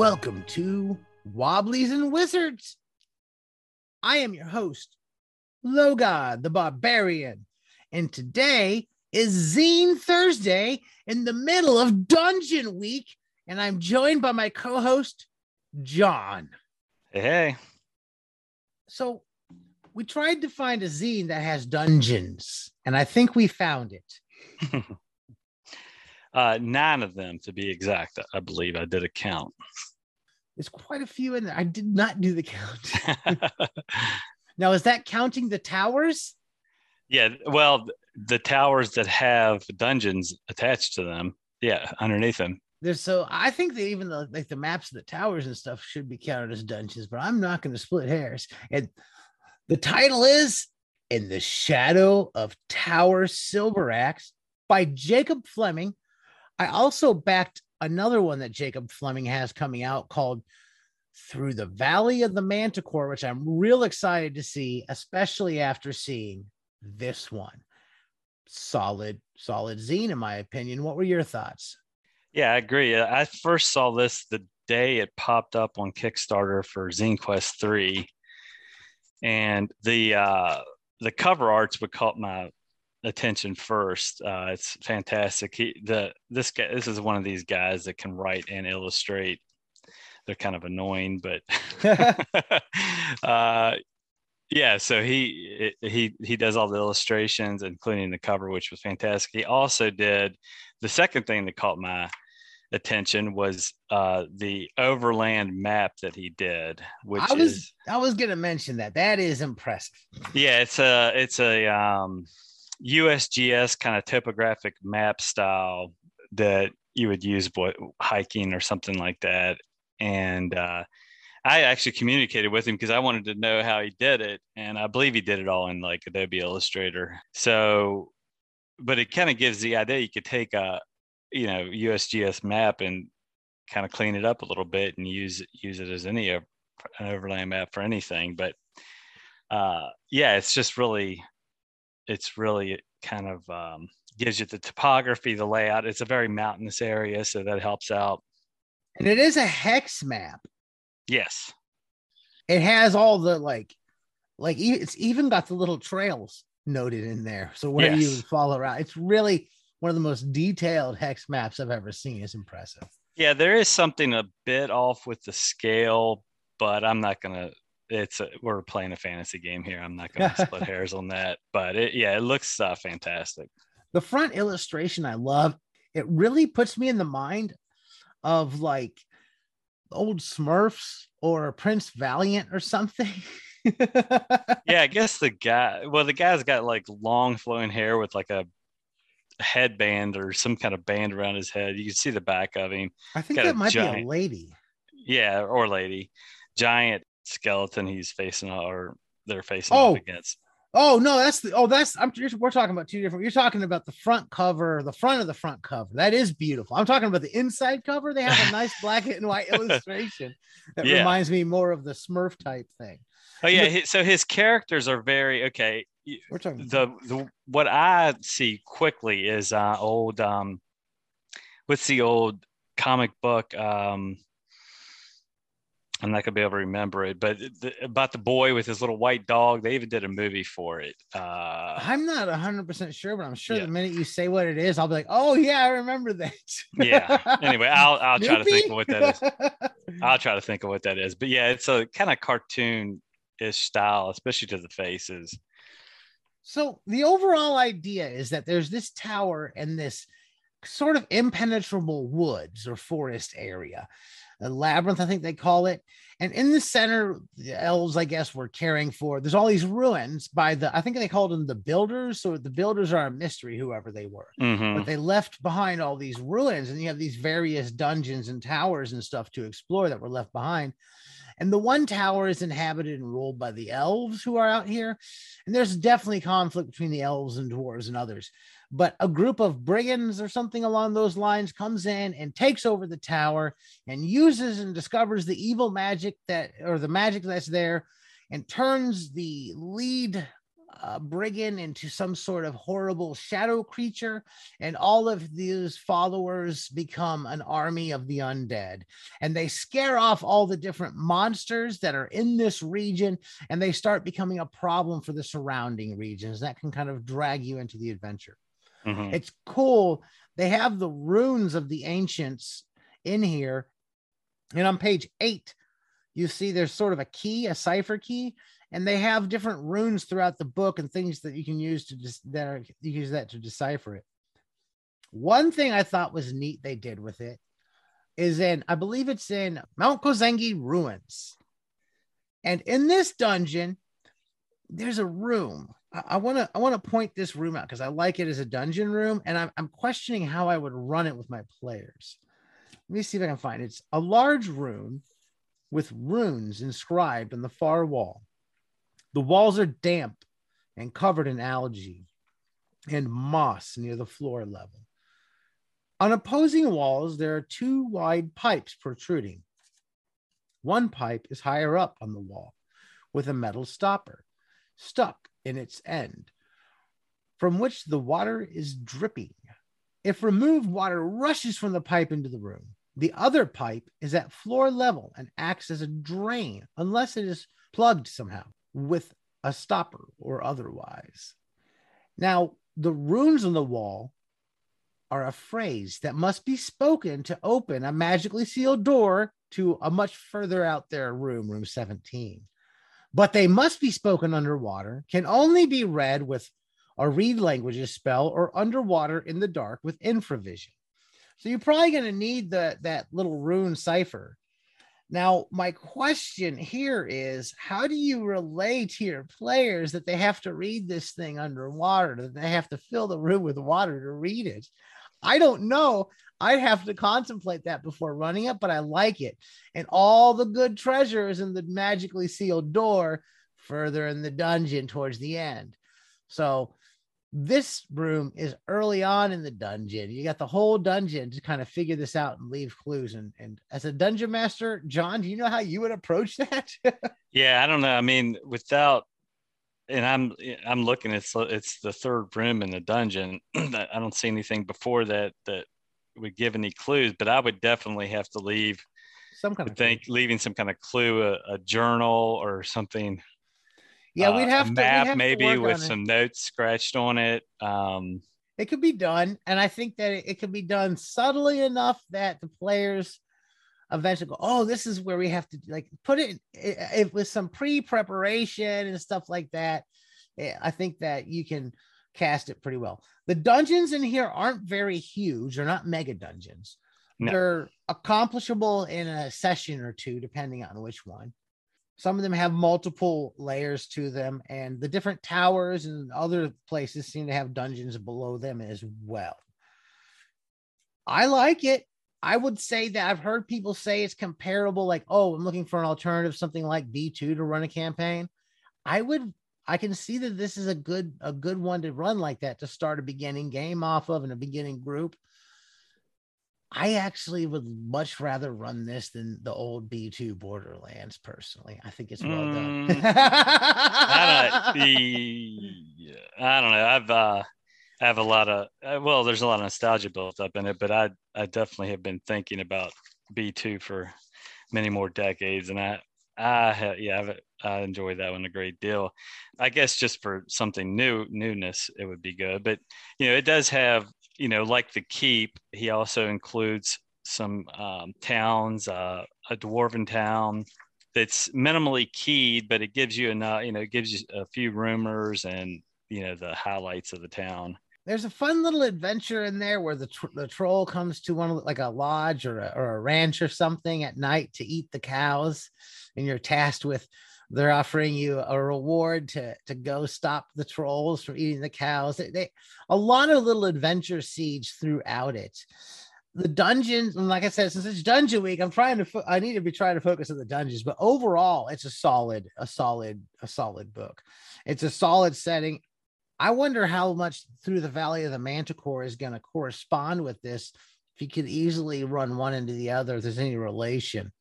Welcome to Wobblies and Wizards. I am your host, Logar the Barbarian, and today is Zine Thursday in the middle of Dungeon Week, and I'm joined by my co-host, John. Hey, hey. So we tried to find a zine that has dungeons, and I think we found it. uh, nine of them to be exact. I believe I did a count. There's quite a few in there. I did not do the count. now, is that counting the towers? Yeah. Well, the towers that have dungeons attached to them. Yeah, underneath them. There's so I think that even the like the maps of the towers and stuff should be counted as dungeons, but I'm not going to split hairs. And the title is In the Shadow of Tower Silver Axe by Jacob Fleming. I also backed another one that Jacob Fleming has coming out called Through the Valley of the Manticore, which I'm real excited to see, especially after seeing this one. Solid, solid zine, in my opinion. What were your thoughts? Yeah, I agree. I first saw this the day it popped up on Kickstarter for Zine Quest 3. And the uh the cover arts would caught my attention first. Uh, it's fantastic. He the this guy this is one of these guys that can write and illustrate. They're kind of annoying, but uh, yeah. So he he he does all the illustrations, including the cover, which was fantastic. He also did the second thing that caught my attention was uh, the overland map that he did, which I was is I was gonna mention that. That is impressive. yeah, it's a it's a um, USGS kind of topographic map style that you would use what, hiking or something like that. And uh, I actually communicated with him because I wanted to know how he did it, and I believe he did it all in like Adobe Illustrator. So, but it kind of gives the idea you could take a you know USGS map and kind of clean it up a little bit and use use it as any an overlay map for anything. But uh, yeah, it's just really it's really kind of um, gives you the topography, the layout. It's a very mountainous area, so that helps out. And it is a hex map. Yes. It has all the like, like it's even got the little trails noted in there. So where you Yes. would follow around, it's really one of the most detailed hex maps I've ever seen. It's impressive. Yeah, there is something a bit off with the scale, but I'm not gonna. It's a, we're playing a fantasy game here. I'm not gonna split hairs on that. But it, yeah, it looks uh, fantastic. The front illustration I love. It really puts me in the mind of like old Smurfs or Prince Valiant or something. Yeah, I guess the guy. Well, the guy's got like long flowing hair with like a headband or some kind of band around his head. You can see the back of him. I think got that might be a lady. Yeah, or lady, giant skeleton. He's facing or they're facing Oh. up against. Oh no, that's the oh that's I'm you're- we're talking about two different. You're talking about the front cover, the front of the front cover. That is beautiful. I'm talking about the inside cover. They have a nice black and white illustration that Yeah. reminds me more of the Smurf type thing. Oh yeah, so his characters are very okay. We're talking The the what I see quickly is uh old um what's the old comic book um I'm not gonna be able to remember it, but the, about the boy with his little white dog. They even did a movie for it. Uh, I'm not 100 percent sure, but I'm sure Yeah. the minute you say what it is, I'll be like, oh yeah, I remember that. yeah. Anyway, I'll I'll try to think of what that is. is. I'll try to think of what that is. But yeah, it's a kind of cartoon ish style, especially to the faces. So the overall idea is that there's this tower and this sort of impenetrable woods or forest area, a labyrinth, I think they call it. And in the center, the elves, I guess, were caring for. There's all these ruins by the, I think they called them the builders. So the builders are a mystery, whoever they were. Mhm. But they left behind all these ruins, and you have these various dungeons and towers and stuff to explore that were left behind. And the one tower is inhabited and ruled by the elves who are out here. And there's definitely conflict between the elves and dwarves and others. But a group of brigands or something along those lines comes in and takes over the tower and uses and discovers the evil magic that, or the magic that's there, and turns the lead uh, brigand into some sort of horrible shadow creature, and all of these followers become an army of the undead. And they scare off all the different monsters that are in this region, and they start becoming a problem for the surrounding regions. That can kind of drag you into the adventure. Mm-hmm. It's cool. They have the runes of the ancients in here. And on page eight, you see there's sort of a key, a cipher key, and they have different runes throughout the book and things that you can use to just that are, you use that to decipher it. One thing I thought was neat they did with it is in I believe it's in Mount Kozengi ruins, and in this dungeon, there's a room. I want to I want to point this room out because I like it as a dungeon room, and I'm I'm questioning how I would run it with my players. Let me see if I can find it. It's a large room with runes inscribed on the far wall. The walls are damp and covered in algae and moss near the floor level. On opposing walls, there are two wide pipes protruding. One pipe is higher up on the wall with a metal stopper stuck in its end, from which the water is dripping. If removed, water rushes from the pipe into the room. The other pipe is at floor level and acts as a drain unless it is plugged somehow with a stopper or otherwise. Now, the runes on the wall are a phrase that must be spoken to open a magically sealed door to a much further out there room, room 17. But they must be spoken underwater, can only be read with a read languages spell or underwater in the dark with infravision. So you're probably going to need the, that little rune cipher now, my question here is how do you relay to your players that they have to read this thing underwater, that they have to fill the room with water to read it? I don't know. I'd have to contemplate that before running it, but I like it. And all the good treasures in the magically sealed door further in the dungeon towards the end. So this room is early on in the dungeon. You got the whole dungeon to kind of figure this out and leave clues. And, and as a dungeon master, John, do you know how you would approach that? yeah, I don't know. I mean, without, and I'm I'm looking. It's it's the third room in the dungeon. I don't see anything before that that would give any clues. But I would definitely have to leave some kind of think clue. leaving some kind of clue, a, a journal or something yeah, we'd uh, have uh, to map have maybe to with some it. notes scratched on it. Um, it could be done, and I think that it, it could be done subtly enough that the players eventually go, "Oh, this is where we have to like put it, it, it with some pre-preparation and stuff like that." Eh, I think that you can cast it pretty well. The dungeons in here aren't very huge; they're not mega dungeons. No. They're accomplishable in a session or two, depending on which one. Some of them have multiple layers to them, and the different towers and other places seem to have dungeons below them as well. I like it. I would say that I've heard people say it's comparable, like, oh, I'm looking for an alternative, something like B2 to run a campaign. I would I can see that this is a good a good one to run like that to start a beginning game off of and a beginning group. I actually would much rather run this than the old B2 Borderlands personally. I think it's well mm, done. I, don't, I don't know. I've uh, I have a lot of uh, well, there's a lot of nostalgia built up in it, but I I definitely have been thinking about B2 for many more decades, and I I yeah I enjoy that one a great deal. I guess just for something new newness, it would be good. But you know, it does have you know, like the keep, he also includes some um, towns, uh, a dwarven town that's minimally keyed, but it gives you enough, you know, it gives you a few rumors and, you know, the highlights of the town. There's a fun little adventure in there where the, tr- the troll comes to one like a lodge or a, or a ranch or something at night to eat the cows, and you're tasked with they're offering you a reward to to go stop the trolls from eating the cows. They, they a lot of little adventure siege throughout it. The dungeons, and like I said, since it's dungeon week, I'm trying to. Fo- I need to be trying to focus on the dungeons, but overall, it's a solid, a solid, a solid book. It's a solid setting. I wonder how much through the Valley of the Manticore is going to correspond with this. If you could easily run one into the other, if there's any relation.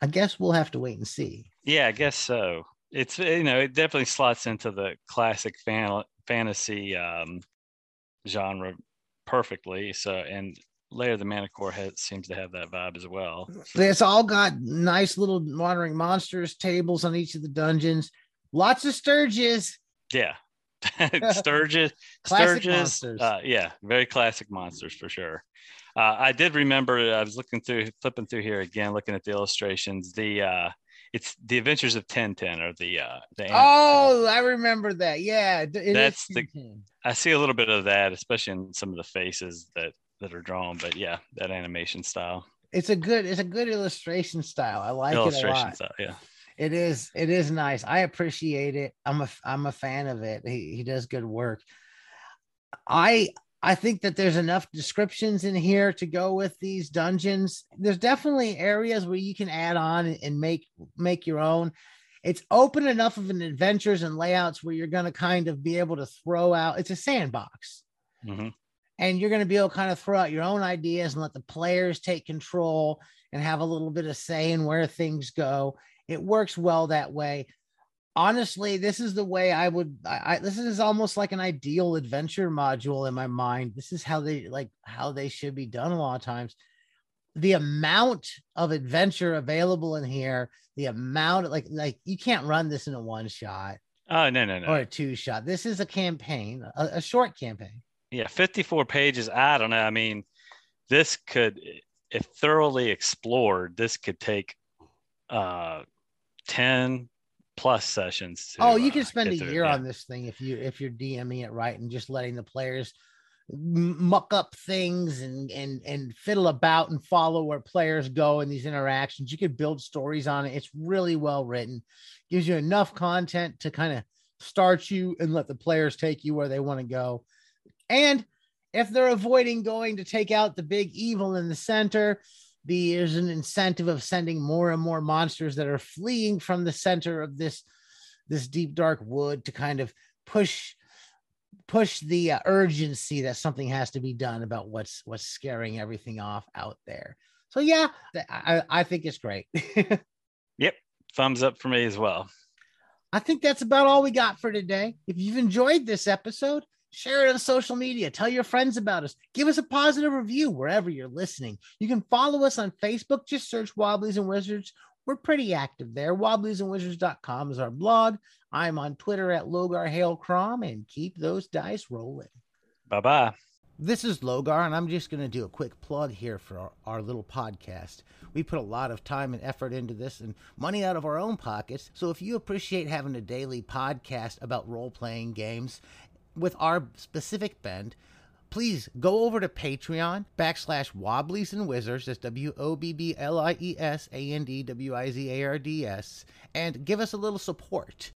I guess we'll have to wait and see. Yeah, I guess so. it's you know it definitely slots into the classic fan, fantasy um, genre perfectly. So and Lair the Manticore has, seems to have that vibe as well. It's all got nice little wandering monsters tables on each of the dungeons. Lots of stirges. Yeah. Stirges, stirges, uh, yeah, very classic monsters for sure. Uh, I did remember I was looking through, flipping through here again, looking at the illustrations. The uh, it's the Adventures of Tintin or the uh, the. Oh, I remember that. Yeah, it is That's the- I see a little bit of that, especially in some of the faces that that are drawn. But yeah, that animation style, It's a good. It's a good illustration style. I like it a illustration lot. style. Yeah, It is. It is nice. I appreciate it. I'm a. I'm a fan of it. He he does good work. I I think that there's enough descriptions in here to go with these dungeons. There's definitely areas where you can add on and make make your own. It's open enough of an adventures and layouts where you're going to kind of be able to throw out. It's a sandbox hmm and you're going to be able to kind of throw out your own ideas and let the players take control and have a little bit of say in where things go. It works well that way. Honestly, this is the way I would. I, I this is almost like an ideal adventure module in my mind. This is how they like how they should be done a lot of times. The amount of adventure available in here, the amount like like you can't run this in a one shot Oh no no no. or a two shot. This is a campaign, a, a short campaign. yeah 54 pages i don't know i mean this could if thoroughly explored this could take uh 10 plus sessions to, oh, you uh, can spend a year Yeah. on this thing if you if you're DMing it right and just letting the players muck up things and and and fiddle about and follow where players go in these interactions. You could build stories on it. It's really well written. Gives you enough content to kind of start you and let the players take you where they want to go. And if they're avoiding going to take out the big evil in the center, there's an incentive of sending more and more monsters that are fleeing from the center of this this deep dark wood to kind of push push the uh, urgency that something has to be done about what's what's scaring everything off out there. So yeah, I, I think it's great. Yep, thumbs up for me as well I think that's about all we got for today. If you've enjoyed this episode, share it on social media. Tell your friends about us. Give us a positive review wherever you're listening. You can follow us on Facebook. Just search Wobblies and Wizards. We're pretty active there. Wobbliesandwizards.com is our blog. I'm on Twitter at Logar Hale Crom and keep those dice rolling. bye bye This is Logar, and I'm just going to do a quick plug here for our, our little podcast. We put a lot of time and effort into this and money out of our own pockets. So if you appreciate having a daily podcast about role playing games with our specific bend, please go over to Patreon backslash Wobblies and Wizards. That's W O B B L I E S A N D W I Z A R D S. And give us a little support.